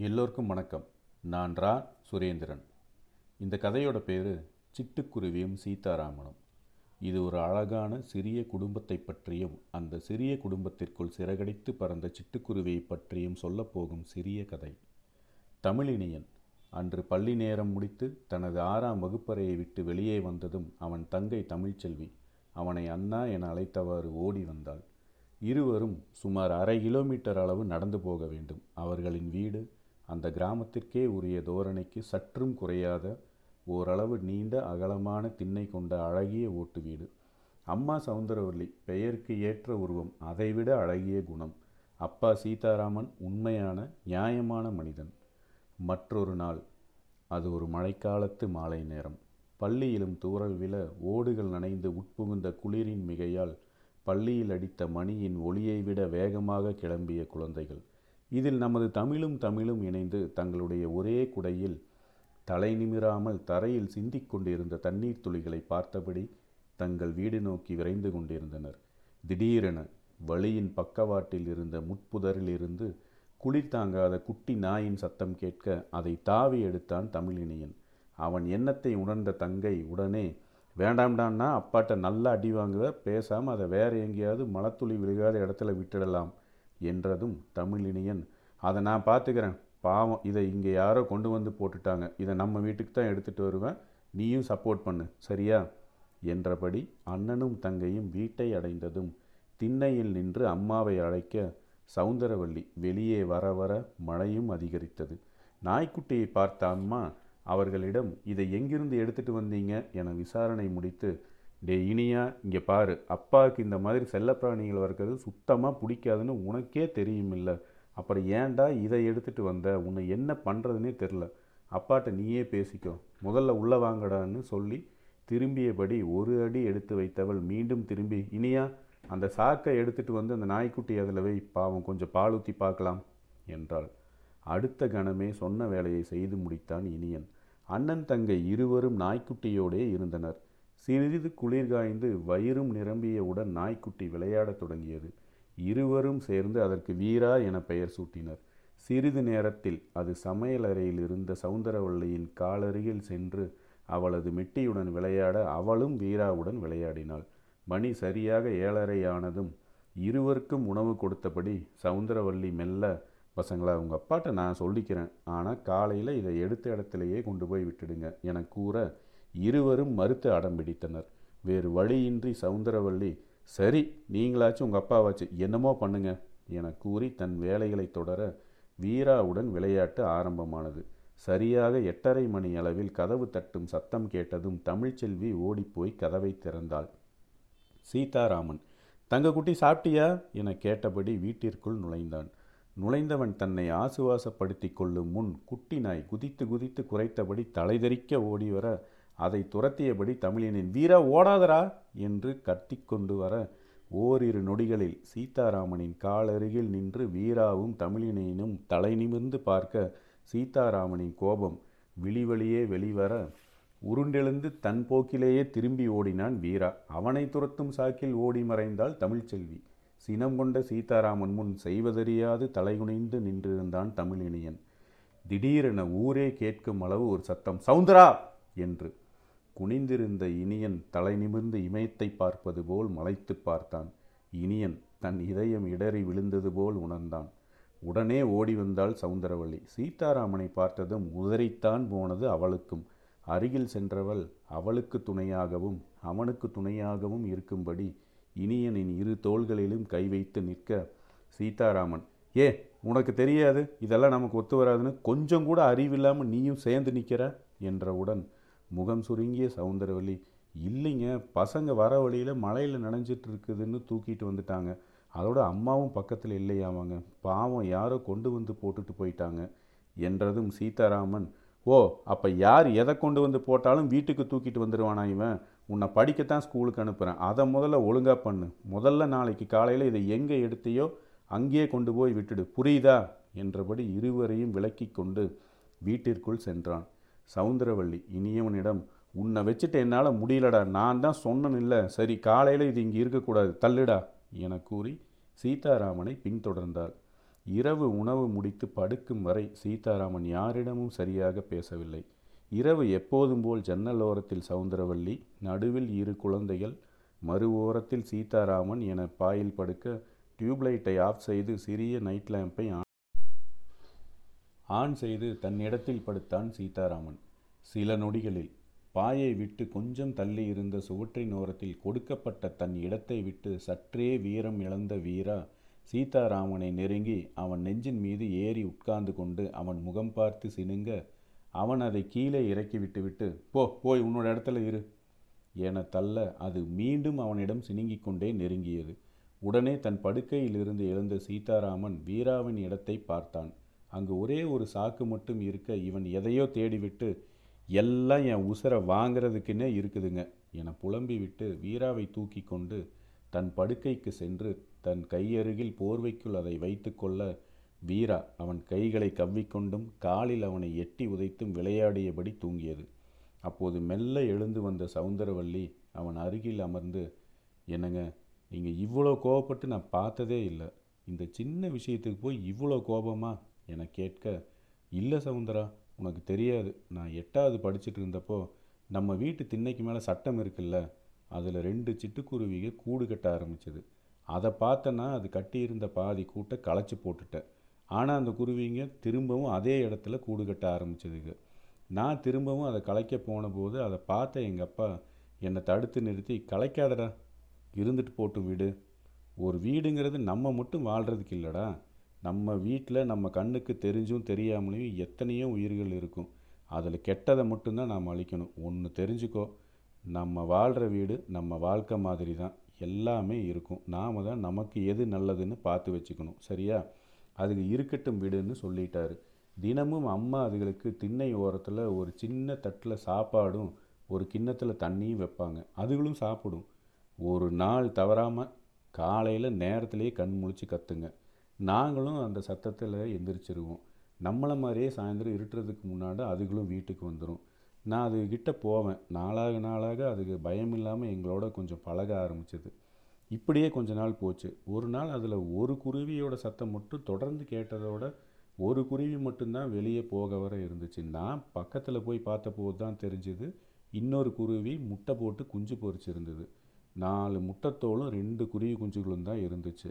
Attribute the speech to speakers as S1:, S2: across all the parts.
S1: எல்லோருக்கும் வணக்கம். நான் ரா. சுரேந்திரன். இந்த கதையோட பேர் சிட்டுக்குருவியும் சீதாராமனும். இது ஒரு அழகான சிறிய குடும்பத்தை பற்றியும் அந்த சிறிய குடும்பத்திற்குள் சிறகடித்து பறந்த சிட்டுக்குருவியை பற்றியும் சொல்லப்போகும் சிறிய கதை. தமிழினியன் அன்று பள்ளி நேரம் முடித்து தனது ஆறாம் வகுப்பறையை விட்டு வெளியே வந்ததும் அவன் தங்கை தமிழ்ச்செல்வி அவனை அண்ணா என அழைத்தவாறு ஓடி வந்தாள். இருவரும் சுமார் அரை கிலோமீட்டர் அளவு நடந்து போக வேண்டும். அவர்களின் வீடு அந்த கிராமத்திற்கே உரிய தோரணைக்கு சற்றும் குறையாத ஓரளவு நீண்ட அகலமான திண்ணை கொண்ட அழகிய ஓட்டு வீடு. அம்மா சவுந்தரவல்லி பெயருக்கு ஏற்ற உருவம் அதைவிட அழகிய குணம். அப்பா சீதாராமன் உண்மையான நியாயமான மனிதன். மற்றொரு நாள். அது ஒரு மழைக்காலத்து மாலை நேரம். பள்ளியிலும் தூறல் விழ ஓடுகள் நனைந்து உட்புகுந்த குளிரின் மிகையால் பள்ளியில் அடித்த மணியின் ஒளியை விட வேகமாக கிளம்பிய குழந்தைகள். இதில் நமது தமிழும் தமிழும் இணைந்து தங்களுடைய ஒரே குடையில் தலை நிமிராமல் தரையில் சிந்திக் கொண்டிருந்த தண்ணீர் துளிகளை பார்த்தபடி தங்கள் வீடு நோக்கி விரைந்து கொண்டிருந்தனர். திடீரென வழியின் பக்கவாட்டில் இருந்த முட்புதரில் இருந்து குளிர் தாங்காத குட்டி நாயின் சத்தம் கேட்க அதை தாவி எடுத்தான் தமிழினியன். அவன் எண்ணத்தை உணர்ந்த தங்கை உடனே வேண்டாம்டான்னா அப்பாட்ட நல்லா அடி வாங்குவ பேசாமல் அதை வேற எங்கேயாவது மலத்துளி விழுகாத இடத்துல விட்டுடலாம். என்றதும் தமிழினியன் அதை நான் பார்த்துக்கிறேன். பாவம் இதை இங்கே யாரோ கொண்டு வந்து போட்டுட்டாங்க. இதை நம்ம வீட்டுக்கு தான் எடுத்துகிட்டு வருவேன். நீயும் சப்போர்ட் பண்ணு. சரியா? என்றபடி அண்ணனும் தங்கையும் வீட்டை அடைந்ததும் திண்ணையில் நின்று அம்மாவை அழைக்க சவுந்தரவல்லி வெளியே வர வர மழையும் அதிகரித்தது. நாய்க்குட்டியை பார்த்த அம்மா அவர்களிடம் இதை எங்கிருந்து எடுத்துட்டு வந்தீங்க? என விசாரணை முடித்து டே இனியா இங்கே பாரு. அப்பாவுக்கு இந்த மாதிரி செல்லப்பிராணிகள் வர்றது சுத்தமாக பிடிக்காதுன்னு உனக்கே தெரியுமில்ல. அப்புறம் ஏன்டா இதை எடுத்துகிட்டு வந்த? உன்னை என்ன பண்ணுறதுனே தெரில. அப்பாட்ட நீயே பேசிக்கோ. முதல்ல உள்ளே வாங்கடான்னு சொல்லி திரும்பியபடி ஒரு அடி எடுத்து வைத்தவள் மீண்டும் திரும்பி இனியா அந்த சாக்கை எடுத்துகிட்டு வந்து அந்த நாய்க்குட்டி அதில் வை. பாவம் கொஞ்சம் பால் ஊற்றி பார்க்கலாம் என்றாள். அடுத்த கணமே சொன்ன வேலையை செய்து முடித்தான் இனியன். அண்ணன் தங்கை இருவரும் நாய்க்குட்டியோடே இருந்தனர். சிறிது குளிர் காய்ந்து வயிறும் நிரம்பியவுடன் நாய்க்குட்டி விளையாடத் தொடங்கியது. இருவரும் சேர்ந்து அதற்கு வீரா என பெயர் சூட்டினர். சிறிது நேரத்தில் அது சமையலறையில் இருந்த சவுந்தரவல்லியின் காலருகில் சென்று அவளது மெட்டியுடன் விளையாட அவளும் வீராவுடன் விளையாடினாள். மணி சரியாக ஏழரை ஆனதும் இருவருக்கும் உணவு கொடுத்தபடி சவுந்தரவல்லி மெல்ல பசங்களா உங்கள் அப்பாட்ட நான் சொல்லிக்கிறேன். ஆனால் காலையில் இதை எடுத்த இடத்துலையே கொண்டு போய் விட்டுடுங்க என கூற இருவரும் மறுத்து அடம் பிடித்தனர். வேறு வழியின்றி சவுந்தரவள்ளி சரி நீங்களாச்சும் உங்கள் அப்பாவாச்சு என்னமோ பண்ணுங்க என கூறி தன் வேலைகளை தொடர வீராவுடன் விளையாட்டு ஆரம்பமானது. சரியாக எட்டரை மணி அளவில் கதவு தட்டும் சத்தம் கேட்டதும் தமிழ்ச்செல்வி ஓடிப்போய் கதவை திறந்தாள். சீதாராமன் தங்கக்குட்டி சாப்பிட்டியா? என கேட்டபடி வீட்டிற்குள் நுழைந்தான். நுழைந்தவன் தன்னை ஆசுவாசப்படுத்தி கொள்ளும் முன் குட்டி நாய் குதித்து குதித்து குறைத்தபடி தலைதெறிக்க ஓடி வர அதை துரத்தியபடி தமிழினின் வீரா ஓடாதரா என்று கத்திக்கொண்டு வர ஓரிரு நொடிகளில் சீதாராமனின் காலருகில் நின்று வீராவும் தமிழினையினும் தலை நிமிர்ந்து பார்க்க சீதாராமனின் கோபம் விழிவழியே வெளிவர உருண்டெழுந்து தன் போக்கிலேயே திரும்பி ஓடினான் வீரா. அவனை துரத்தும் சாக்கில் ஓடி மறைந்தாள் தமிழ்ச்செல்வி சினம் கொண்ட சீதாராமன் முன் செய்வதறியாது தலைகுனிந்து நின்றிருந்தான் தமிழினியன். திடீரென ஊரே கேட்கும் அளவு ஒரு சத்தம் சவுந்தரா என்று குனிந்திருந்த இனியன் தலை நிமிர்ந்து இமயத்தை பார்ப்பது போல் மலைத்து பார்த்தான். இனியன் தன் இதயம் இடறி விழுந்தது போல் உணர்ந்தான். உடனே ஓடி வந்தாள் சவுந்தரவள்ளி. சீதாராமனை பார்த்ததும் உதறித்தான் போனது அவளுக்கும். அருகில் சென்றவள் அவளுக்கு துணையாகவும் அவனுக்கு துணையாகவும் இருக்கும்படி இனியனின் இரு தோள்களிலும் கை வைத்து நிற்க சீதாராமன் ஏ உனக்கு தெரியாது? இதெல்லாம் நமக்கு ஒத்து வராதுன்னு கொஞ்சம் கூட அறிவில்லாமல் நீயும் சேர்ந்து நிற்கிற என்றவுடன் முகம் சுருங்கிய சவுந்தரவல்லி இல்லைங்க பசங்க வர வழியில் மழையில் நனைஞ்சிட்டு இருக்குதுன்னு தூக்கிட்டு வந்துட்டாங்க. அதோட அம்மாவும் பக்கத்தில் இல்லையாமாங்க. பாவம் யாரோ கொண்டு வந்து போட்டுட்டு போயிட்டாங்க. என்றதும் சீதாராமன் ஓ அப்போ யார் எதை கொண்டு வந்து போட்டாலும் வீட்டுக்கு தூக்கிட்டு வந்துடுவானா இவன்? உன்னை படிக்கத்தான் ஸ்கூலுக்கு அனுப்புகிறேன் அதை முதல்ல ஒழுங்காக பண்ணு. முதல்ல நாளைக்கு காலையில் இதை எங்கே எடுத்தையோ அங்கேயே கொண்டு போய் விட்டுடு. புரியுதா? என்றபடி இருவரையும் விலக்கி கொண்டு வீட்டிற்குள் சென்றான். சவுந்தரவள்ளி இனியவனிடம் உன்னை வச்சுட்டு என்னால் முடியலடா நான் தான் சொன்னேன் இல்லை. சரி காலையில் இது இங்கே இருக்கக்கூடாது தள்ளுடா என கூறி சீதாராமனை பின்தொடர்ந்தாள். இரவு உணவு முடித்து படுக்கும் வரை சீதாராமன் யாரிடமும் சரியாக பேசவில்லை. இரவு எப்போதும் போல் ஜன்னல் ஓரத்தில் சவுந்தரவல்லி நடுவில் இரு குழந்தைகள் மறு ஓரத்தில் சீதாராமன் என பாயில் படுக்க டியூப்லைட்டை ஆஃப் செய்து சிறிய நைட் லேம்பை ஆண் செய்து தன் இடத்தில் படுத்தான் சீதாராமன். சில நொடிகளில் பாயை விட்டு கொஞ்சம் தள்ளி இருந்த சுவற்றின் ஓரத்தில் கொடுக்கப்பட்ட தன் இடத்தை விட்டு சற்றே வீரம் இழந்த வீரா சீதாராமனை நெருங்கி அவன் நெஞ்சின் மீது ஏறி உட்கார்ந்து கொண்டு அவன் முகம் பார்த்து சினுங்க அவன் அதை கீழே இறக்கி விட்டுவிட்டு போ போய் உன்னோட இடத்துல இரு என தள்ள அது மீண்டும் அவனிடம் சினுங்கிக் கொண்டே நெருங்கியது. உடனே தன் படுக்கையிலிருந்து எழுந்த சீதாராமன் வீராவின் இடத்தை பார்த்தான். அங்கு ஒரே ஒரு சாக்கு மட்டும் இருக்க இவன் எதையோ தேடிவிட்டு எல்லாம் என் உசரை வாங்கிறதுக்குன்னே இருக்குதுங்க என புலம்பி விட்டு வீராவை தூக்கி கொண்டு தன் படுக்கைக்கு சென்று தன் கையருகில் போர்வைக்குள் அதை வைத்துக்கொள்ள வீரா அவன் கைகளை கவ்விக்கொண்டும் காலில் அவனை எட்டி உதைத்தும் விளையாடியபடி தூங்கியது. அப்போது மெல்ல எழுந்து வந்த சவுந்தரவல்லி அவன் அருகில் அமர்ந்து என்னங்க நீங்கள் இவ்வளோ கோவப்பட்டு நான் பார்த்ததே இல்லை. இந்த சின்ன விஷயத்துக்கு போய் இவ்வளோ கோபமா? என கேட்க இல்லை சவுந்தரா உனக்கு தெரியாது. நான் எட்டாவது படிச்சுட்டு இருந்தப்போ நம்ம வீட்டு திண்ணைக்கு மேலே சட்டம் இருக்குல்ல அதில் ரெண்டு சிட்டுக்குருவிக கூடு கட்ட ஆரம்பிச்சது. அதை பார்த்தனா அது கட்டியிருந்த பாதி கூட்டை களைச்சி போட்டுட்டேன். ஆனால் அந்த குருவிங்க திரும்பவும் அதே இடத்துல கூடு கட்ட ஆரம்பிச்சதுங்க. நான் திரும்பவும் அதை கலைக்க போன போது அதை பார்த்த எங்கள் அப்பா என்னை தடுத்து நிறுத்தி கலைக்காதடா இருந்துட்டு போட்டும் வீடு. ஒரு வீடுங்கிறது நம்ம மட்டும் வாழ்கிறதுக்கு இல்லைடா. நம்ம வீட்டில் நம்ம கண்ணுக்கு தெரிஞ்சும் தெரியாமலையும் எத்தனையோ உயிர்கள் இருக்கும். அதில் கெட்டதை மட்டும்தான் நாம் அழிக்கணும். ஒன்று தெரிஞ்சுக்கோ நம்ம வாழ்கிற வீடு நம்ம வாழ்க்கை மாதிரி தான் எல்லாமே இருக்கும். நாம் தான் நமக்கு எது நல்லதுன்னு பார்த்து வச்சுக்கணும். சரியா? அதுக்கு இருக்கட்டும் விடுன்னு சொல்லிட்டாரு. தினமும் அம்மா அதுகளுக்கு திண்ணை ஓரத்தில் ஒரு சின்ன தட்டில் சாப்பாடும் ஒரு கிண்ணத்தில் தண்ணியும் வைப்பாங்க. அதுகளும் சாப்பிடும். ஒரு நாள் தவறாமல் காலையில் நேரத்திலேயே கண் முழிச்சு கத்துங்க. நாங்களும் அந்த சத்தத்தில் எந்திரிச்சிருவோம். நம்மளை மாதிரியே சாயந்தரம் இருட்டுறதுக்கு முன்னாடி அதுகளும் வீட்டுக்கு வந்துடும் நான் அதுக்கிட்ட போவேன். நாளாக நாளாக அதுக்கு பயம் இல்லாமல் எங்களோட கொஞ்சம் பழக ஆரம்பிச்சது. இப்படியே கொஞ்ச நாள் போச்சு. ஒரு நாள் அதில் ஒரு குருவியோட சத்தம் மட்டும் தொடர்ந்து கேட்டதோட ஒரு குருவி மட்டும்தான் வெளியே போக வர இருந்துச்சு. நான் பக்கத்தில் போய் பார்த்தபோது தான் தெரிஞ்சுது இன்னொரு குருவி முட்டை போட்டு குஞ்சு பொறிச்சிருந்தது நாலு முட்டைத்தோளும் ரெண்டு குருவி குஞ்சுகளும் தான் இருந்துச்சு.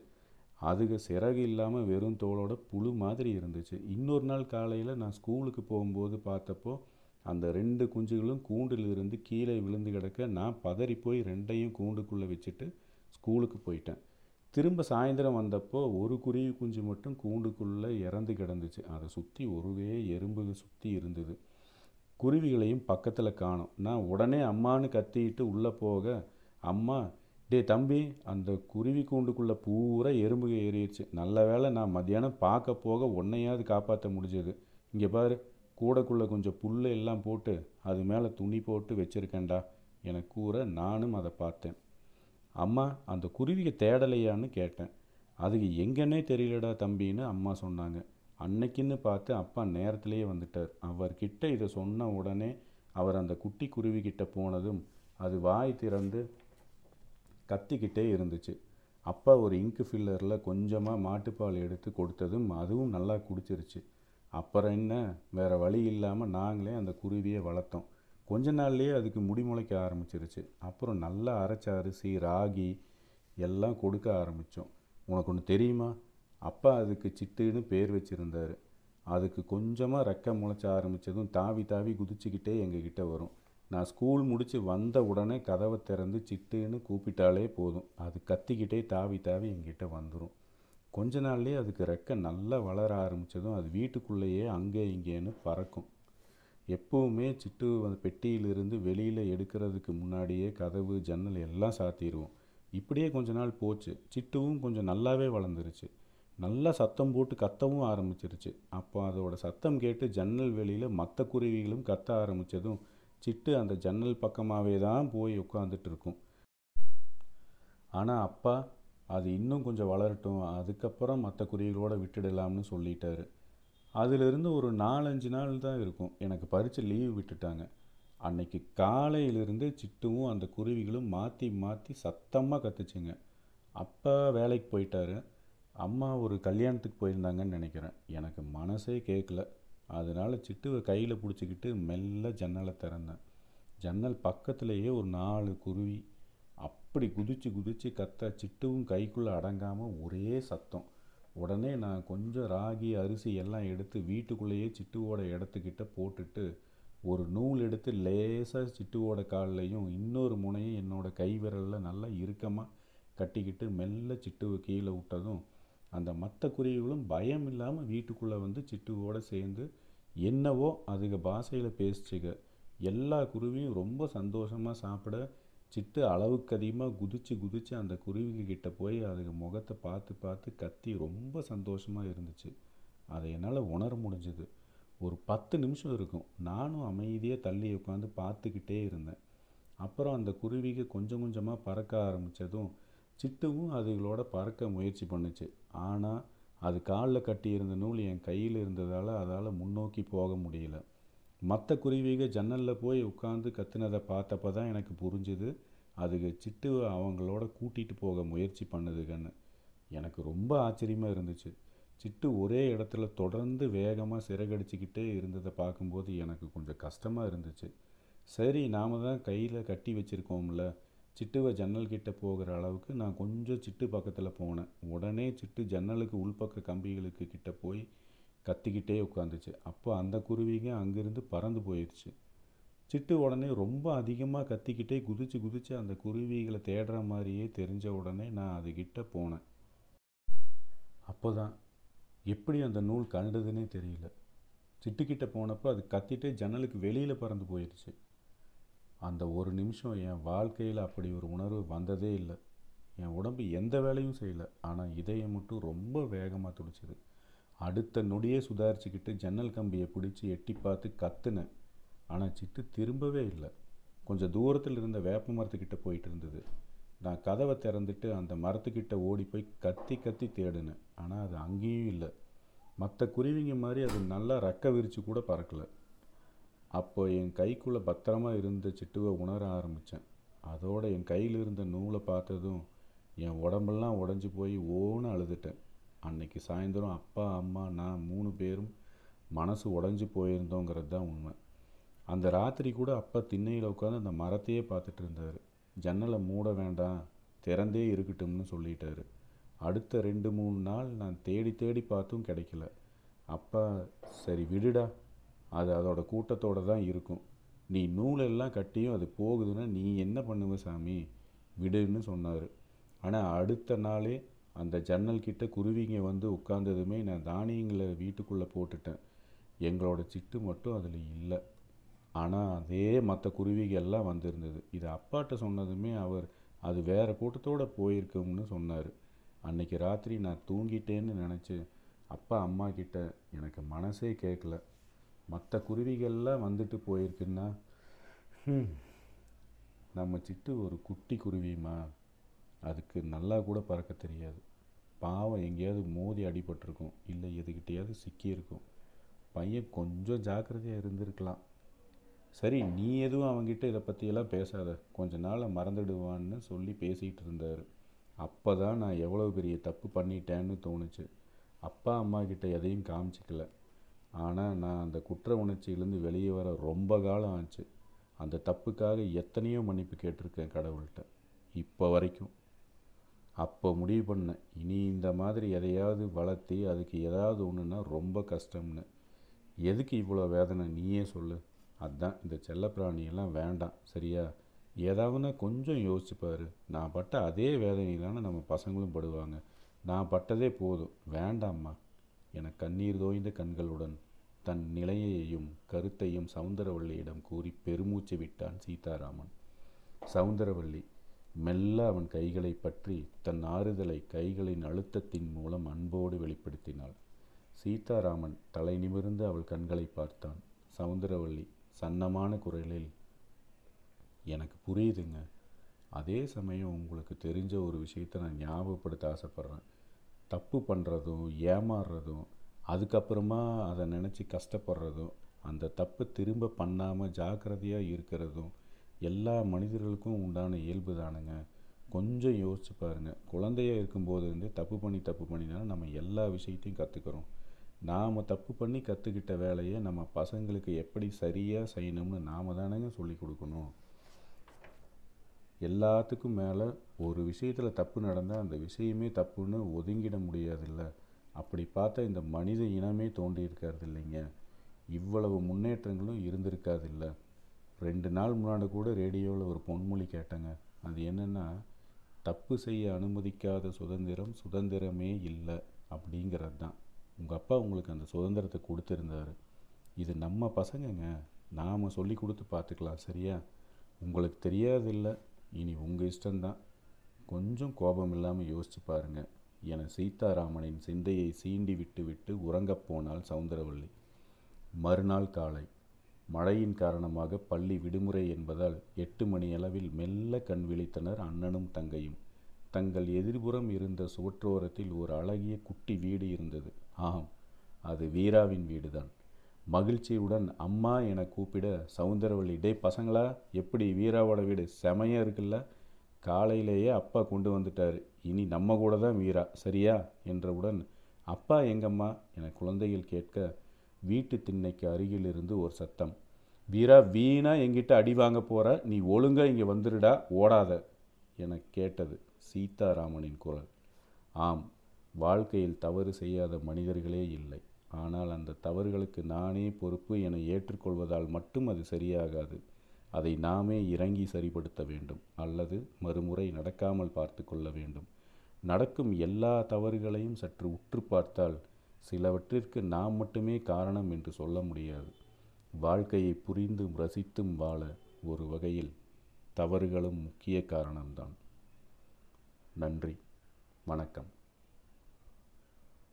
S1: அதுக்கு சிறகு இல்லாமல் வெறும் தோலோட புழு மாதிரி இருந்துச்சு. இன்னொரு நாள் காலையில் நான் ஸ்கூலுக்கு போகும்போது பார்த்தப்போ அந்த ரெண்டு குஞ்சுகளும் கூண்டில் இருந்து கீழே விழுந்து கிடக்க நான் பதறி போய் ரெண்டையும் கூண்டுக்குள்ளே வச்சுட்டு ஸ்கூலுக்கு போயிட்டேன். திரும்ப சாயந்தரம் வந்தப்போ ஒரு குருவி குஞ்சு மட்டும் கூண்டுக்குள்ளே இறந்து கிடந்துச்சு. அதை சுற்றி ஒருவே எறும்பு சுற்றி இருந்தது. குருவிகளையும் பக்கத்தில் காணும். நான் உடனே அம்மான்னு கத்திட்டு உள்ளே போக அம்மா டே தம்பி அந்த குருவி கூண்டுக்குள்ளே பூரா எறும்புக ஏறிடுச்சு. நல்ல வேளை நான் மத்தியானம் பார்க்க போக உன்னையாவது காப்பாற்ற முடிஞ்சது. இங்கே பாரு கூடக்குள்ளே கொஞ்சம் புல் எல்லாம் போட்டு அது மேலே துணி போட்டு வச்சுருக்கேன்டா. என கூற நானும் அதை பார்த்தேன். அம்மா அந்த குருவியை தேடலையான்னு கேட்டேன். அதுக்கு எங்கன்னே தெரியலடா தம்பின்னு அம்மா சொன்னாங்க. அன்னைக்குன்னு பார்த்து அப்பா நேரத்திலேயே வந்துட்டார். அவர்கிட்ட இதை சொன்ன உடனே அவர் அந்த குட்டி குருவிக்கிட்ட போனதும் அது வாய் திறந்து கத்திக்கிட்டே இருந்துச்சு. அப்பா ஒரு இங்கு ஃபில்லரில் கொஞ்சமாக மாட்டுப்பால் எடுத்து கொடுத்ததும் அதுவும் நல்லா குடிச்சிருச்சு. அப்புறம் என்ன? வேறு வழி இல்லாமல் நாங்களே அந்த குருவியை வளர்த்தோம். கொஞ்ச நாள்லேயே அதுக்கு முடி முளைக்க ஆரம்பிச்சிருச்சு. அப்புறம் நல்லா அரைச்ச அரிசி ராகி எல்லாம் கொடுக்க ஆரம்பித்தோம் உனக்கு ஒன்று தெரியுமா? அப்பா அதுக்கு சிட்டுன்னு பேர் வச்சுருந்தார். அதுக்கு கொஞ்சமாக ரெக்க முளைச்ச ஆரம்பித்ததும் தாவி தாவி குதிச்சுக்கிட்டே எங்ககிட்ட வரும். நான் ஸ்கூல் முடித்து வந்த உடனே கதவை திறந்து சிட்டுன்னு கூப்பிட்டாலே போதும். அது கத்திக்கிட்டே தாவி தாவி எங்கிட்ட வந்துடும் கொஞ்ச நாள்லேயே அதுக்கு ரெக்க நல்லா வளர ஆரம்பித்ததும் அது வீட்டுக்குள்ளேயே அங்கே இங்கேன்னு பறக்கும். எப்போவுமே சிட்டு அந்த பெட்டியிலிருந்து வெளியில் எடுக்கிறதுக்கு முன்னாடியே கதவு ஜன்னல் எல்லாம் சாத்திடுவோம் இப்படியே கொஞ்ச நாள் போச்சு. சிட்டுவும் கொஞ்சம் நல்லாவே வளர்ந்துருச்சு. நல்லா சத்தம் போட்டு கத்தவும் ஆரம்பிச்சிருச்சு. அப்போ அதோட சத்தம் கேட்டு ஜன்னல் வெளியில் மற்ற குருவிகளும் கத்த ஆரம்பித்ததும் சிட்டு அந்த ஜன்னல் பக்கமாகவே தான் போய் உட்காந்துட்டு இருக்கும் ஆனால் அப்பா அது இன்னும் கொஞ்சம் வளரட்டும். அதுக்கப்புறம் மற்ற குருவிகளோட விட்டுடலாம்னு சொல்லிட்டாரு. அதிலிருந்து ஒரு நாலஞ்சு நாள் தான் இருக்கும். எனக்கு பறித்து லீவ் விட்டுட்டாங்க. அன்னைக்கு காலையிலிருந்து சிட்டுவும் அந்த குருவிகளும் மாற்றி மாற்றி சத்தமாக கத்துச்சுங்க. அப்பா வேலைக்கு போயிட்டாரு. அம்மா ஒரு கல்யாணத்துக்கு போயிருந்தாங்கன்னு நினைக்கிறேன். எனக்கு மனசே கேட்கல அதனால் சிட்டுவை கையில் பிடிச்சிக்கிட்டு மெல்ல ஜன்னலை திறந்தேன். ஜன்னல் பக்கத்துலேயே ஒரு நாலு குருவி. அப்படி குதிச்சு குதிச்சு கத்த சிட்டுவும் கைக்குள்ளே அடங்காமல் ஒரே சத்தம். உடனே நான் கொஞ்சம் ராகி அரிசி எல்லாம் எடுத்து வீட்டுக்குள்ளேயே சிட்டுவோட இடத்துக்கிட்ட போட்டுட்டு ஒரு நூல் எடுத்து லேசாக சிட்டுவோட கால்லையும் இன்னொரு முனையும் என்னோடய கை விரலில் நல்லா இறுக்கமாக கட்டிக்கிட்டு மெல்ல சிட்டுவை கீழே விட்டதும் அந்த மற்ற குருவிகளும் பயம் இல்லாமல் வீட்டுக்குள்ளே வந்து சிட்டுவோடு சேர்ந்து என்னவோ அதுக பாஷையில் பேசிச்சுக்க எல்லா குருவியும் ரொம்ப சந்தோஷமாக சாப்பிட சிட்டு அளவுக்கு அதிகமாக குதிச்சு குதிச்சு அந்த குருவிங்க கிட்ட போய் அதுக்கு முகத்தை பார்த்து பார்த்து கத்தி ரொம்ப சந்தோஷமாக இருந்துச்சு. அதை என்னால் உணர முடிஞ்சுது. ஒரு பத்து நிமிஷம் இருக்கும். நானும் அமைதியாக தள்ளி உட்காந்து பார்த்துக்கிட்டே இருந்தேன். அப்புறம் அந்த குருவிக்கு கொஞ்சம் கொஞ்சமாக பறக்க ஆரம்பித்ததும் சிட்டுவும் அதுகளோட பறக்க முயற்சி பண்ணுச்சு. ஆனால் அது காலில் கட்டியிருந்த நூல் என் கையில் இருந்ததால் அதால் முன்னோக்கி போக முடியல. மற்ற குருவிக ஜன்னலில் போய் உட்காந்து கத்துனதை பார்த்தப்ப தான் எனக்கு புரிஞ்சுது அதுக்கு சிட்டு அவங்களோட கூட்டிகிட்டு போக முயற்சி பண்ணுதுகன்னு. எனக்கு ரொம்ப ஆச்சரியமாக இருந்துச்சு. சிட்டு ஒரே இடத்துல தொடர்ந்து வேகமாக சிறகடிச்சிக்கிட்டே இருந்ததை பார்க்கும்போது எனக்கு கொஞ்சம் கஷ்டமாக இருந்துச்சு. சரி நாம் தான் கையில் கட்டி வச்சுருக்கோம்ல சிட்டுவை ஜன்னல் கிட்ட போகிற அளவுக்கு நான் கொஞ்சம் சிட்டு பக்கத்தில் போனேன். உடனே சிட்டு ஜன்னலுக்கு உள்பக்க கம்பிகளுக்கு கிட்ட போய் கத்திக்கிட்டே உட்காந்துச்சு. அப்போ அந்த குருவிங்க அங்கேருந்து பறந்து போயிடுச்சு சிட்டு உடனே ரொம்ப அதிகமாக கத்திக்கிட்டே குதிச்சு குதிச்சு அந்த குருவிகளை தேடுற மாதிரியே தெரிஞ்ச உடனே நான் அதுக்கிட்ட போனேன். அப்போ தான் எப்படி அந்த நூல் கண்டுதுன்னே தெரியல. சிட்டுக்கிட்ட போனப்போ அது கத்திட்டு ஜன்னலுக்கு வெளியில் பறந்து போயிடுச்சு அந்த ஒரு நிமிஷம் என் வாழ்க்கையில் அப்படி ஒரு உணர்வு வந்ததே இல்லை. என் உடம்பு எந்த வேலையும் செய்யலை. ஆனால் இதயம் மட்டும் ரொம்ப வேகமாக துடிச்சிது. அடுத்த நொடியே சுதாரிச்சுக்கிட்டு ஜன்னல் கம்பியை பிடிச்சி எட்டி பார்த்து கத்துனேன். ஆனால் சிட்டு திரும்பவே இல்லை. கொஞ்சம் தூரத்தில் இருந்த வேப்ப மரத்துக்கிட்ட போயிட்டு இருந்தது. நான் கதவை திறந்துட்டு அந்த மரத்துக்கிட்ட ஓடி போய் கத்தி கத்தி தேடினேன். ஆனால் அது அங்கேயும் இல்லை. மற்ற குருவிங்க மாதிரி அது நல்லா ரெக்க விரித்து கூட பறக்கலை. அப்போ என் கைக்குள்ளே பத்திரமா இருந்த சிட்டுவை உணர ஆரம்பித்தேன் அதோட என் கையில் இருந்த நூலை பார்த்ததும் என் உடம்பெல்லாம் உடஞ்சி போய் ஓன்னு அழுதுட்டேன். அன்னைக்கு சாயந்தரம் அப்பா அம்மா நான் மூணு பேரும் மனசு உடஞ்சி போயிருந்தோங்கிறது தான் உண்மை. அந்த ராத்திரி கூட அப்பா திண்ணையில் உட்காந்து அந்த மரத்தையே பார்த்துட்டு இருந்தார். ஜன்னலை மூட வேண்டாம் திறந்தே இருக்கட்டும்னு சொல்லிட்டாரு. அடுத்த ரெண்டு மூணு நாள் நான் தேடி தேடி பார்த்தும் கிடைக்கல. அப்பா சரி விடுடா அது அதோட கூட்டத்தோடு தான் இருக்கும். நீ நூலெல்லாம் கட்டியும் அது போகுதுன்னா நீ என்ன பண்ணுவ சாமி? விடுன்னு சொன்னார். ஆனால் அடுத்த நாளே அந்த ஜன்னல் கிட்ட குருவிங்க வந்து உட்கார்ந்ததுமே நான் தானியங்களை வீட்டுக்குள்ளே போட்டுட்டேன். எங்களோட சிட்டு மட்டும் அதில் இல்லை. ஆனால் அதே மற்ற குருவிகள்லாம் எல்லாம் வந்திருந்தது. இது அப்பாட்ட சொன்னதுமே அவர் அது வேறு கூட்டத்தோடு போயிருக்கும்னு சொன்னார். அன்னைக்கு ராத்திரி நான் தூங்கிட்டேன்னு நினச்சி அப்பா அம்மா கிட்ட எனக்கு மனசே கேட்கல மற்ற குருவிகள்லாம் வந்துட்டு போயிருக்குன்னா நம்ம சிட்டு ஒரு குட்டி குருவிமா அதுக்கு நல்லா கூட பறக்க தெரியாது. பாவம் எங்கேயாவது மோதி அடிபட்டிருக்கும். இல்லை எதுக்கிட்டையாவது சிக்கியிருக்கும். பையன் கொஞ்சம் ஜாக்கிரதையாக இருந்திருக்கலாம். சரி நீ எதுவும் அவன்கிட்ட இதை பற்றியெல்லாம் பேசாத. கொஞ்ச நாள் மறந்துடுவான்னு சொல்லி பேசிகிட்டு இருந்தார். அப்போ தான் நான் எவ்வளோ பெரிய தப்பு பண்ணிட்டேன்னு தோணுச்சு. அப்பா அம்மா கிட்ட எதையும் காமிச்சிக்கல. ஆனால் நான் அந்த குற்ற உணர்ச்சியிலேருந்து வெளியே வர ரொம்ப காலம் ஆச்சு. அந்த தப்புக்காக எத்தனையோ மன்னிப்பு கேட்டிருக்கேன் கடவுள்கிட்ட. இப்போ வரைக்கும். அப்போ முடிவு பண்ணேன். இனி இந்த மாதிரி எதையாவது வளர்த்தி அதுக்கு ஏதாவது ஒன்றுன்னா ரொம்ப கஷ்டம்னு. எதுக்கு இவ்வளோ வேதனை? நீயே சொல்லு. அதுதான் இந்த செல்லப்பிராணியெல்லாம் வேண்டாம். சரியா? ஏதாவதுனா கொஞ்சம் யோசிச்சுப்பார் நான் பட்ட அதே வேதனை தானே நம்ம பசங்களும் படுவாங்க. நான் பட்டதே போதும். வேண்டாம்மா. என கண்ணீர் தோய்ந்த கண்களுடன் தன் நிலையையும் கருத்தையும் சவுந்தரவல்லியிடம் கூறி பெருமூச்சு விட்டான் சீதாராமன். சவுந்தரவல்லி மெல்ல அவன் கைகளை பற்றி தன் ஆறுதலை கைகளின் அழுத்தத்தின் மூலம் அன்போடு வெளிப்படுத்தினாள். சீதாராமன் தலை நிமிர்ந்து அவள் கண்களை பார்த்தான். சவுந்தரவல்லி சன்னமான குரலில் எனக்கு புரியுதுங்க. அதே சமயம் உங்களுக்கு தெரிஞ்ச ஒரு விஷயத்தை நான் ஞாபகப்படுத்த ஆசைப்பட்றேன். தப்பு பண்ணுறதும் ஏமாறுறதும் அதுக்கப்புறமா அதை நினச்சி கஷ்டப்படுறதும் அந்த தப்பு திரும்ப பண்ணாமல் ஜாக்கிரதையாக இருக்கிறதும் எல்லா மனிதர்களுக்கும் உண்டான இயல்பு தானுங்க. கொஞ்சம் யோசிச்சு பாருங்கள் குழந்தையா இருக்கும்போது இருந்தே தப்பு பண்ணி தப்பு பண்ணி தானே நம்ம எல்லா விஷயத்தையும் கற்றுக்குறோம் நாம் தப்பு பண்ணி கற்றுக்கிட்ட வேலையை நம்ம பசங்களுக்கு எப்படி சரியாக செய்யணும்னு நாம் தானேங்க சொல்லி கொடுக்கணும். எல்லாத்துக்கும் மேலே ஒரு விஷயத்தில் தப்பு நடந்தால் அந்த விஷயமே தப்புன்னு ஒதுங்கிட முடியாதில்ல. அப்படி பார்த்தா இந்த மனித இனமே தோன்றியிருக்காது இல்லைங்க. இவ்வளவு முன்னேற்றங்களும் இருந்திருக்காது இல்லை ரெண்டு நாள் முன்னாடி கூட ரேடியோவில் ஒரு பொன்மொழி கேட்டேங்க. அது என்னென்னா தப்பு செய்ய அனுமதிக்காத சுதந்திரம் சுதந்திரமே இல்லை அப்படிங்கிறது தான் உங்கள் அப்பா உங்களுக்கு அந்த சுதந்திரத்தை கொடுத்துருந்தாரு. இது நம்ம பசங்கங்க. நாம் சொல்லி கொடுத்து பார்த்துக்கலாம் சரியா? உங்களுக்கு தெரியாதில்லை. இனி உங்கள் இஷ்டம்தான். கொஞ்சம் கோபம் இல்லாமல் யோசிச்சு பாருங்கள் என சீதாராமனின் சிந்தையை சீண்டி விட்டு விட்டு உறங்கப் போனாள் சவுந்தரவள்ளி மறுநாள் காலை. மழையின் காரணமாக பள்ளி விடுமுறை என்பதால் எட்டு மணியளவில் மெல்ல கண் விழித்தனர் அண்ணனும் தங்கையும். தங்கள் எதிர்புறம் இருந்த சுவற்றோரத்தில் ஒரு அழகிய குட்டி வீடு இருந்தது. ஆம் அது வீராவின் வீடுதான். மகிழ்ச்சியுடன் அம்மா என கூப்பிட சவுந்தரவள்ளி டே பசங்களா எப்படி வீராவோட வீடு? செமையாக இருக்குல்ல? காலையிலேயே அப்பா கொண்டு வந்துட்டார். இனி நம்ம கூட தான் வீரா சரியா? என்றவுடன் அப்பா எங்கம்மா? என குழந்தைகள் கேட்க வீட்டு திண்ணைக்கு அருகில் இருந்து ஒரு சத்தம். வீரா வீணா எங்கிட்ட அடி வாங்க போற. நீ ஒழுங்கா இங்கே வந்துடுடா ஓடாத என கேட்டது சீதாராமனின் குரல். ஆம் வாழ்க்கையில் தவறு செய்யாத மனிதர்களே இல்லை. ஆனால் அந்த தவறுகளுக்கு நானே பொறுப்பு என ஏற்றுக்கொள்வதால் மட்டும் அது சரியாகாது. அதை நாமே இறங்கி சரிப்படுத்த வேண்டும். அல்லது மறுமுறை நடக்காமல் பார்த்து கொள்ள வேண்டும். நடக்கும் எல்லா தவறுகளையும் சற்று உற்று பார்த்தால் சிலவற்றிற்கு நாம் மட்டுமே காரணம் என்று சொல்ல முடியாது. வாழ்க்கையை புரிந்தும் ரசித்தும் வாழ ஒரு வகையில் தவறுகளும் முக்கிய காரணம்தான். நன்றி. வணக்கம்.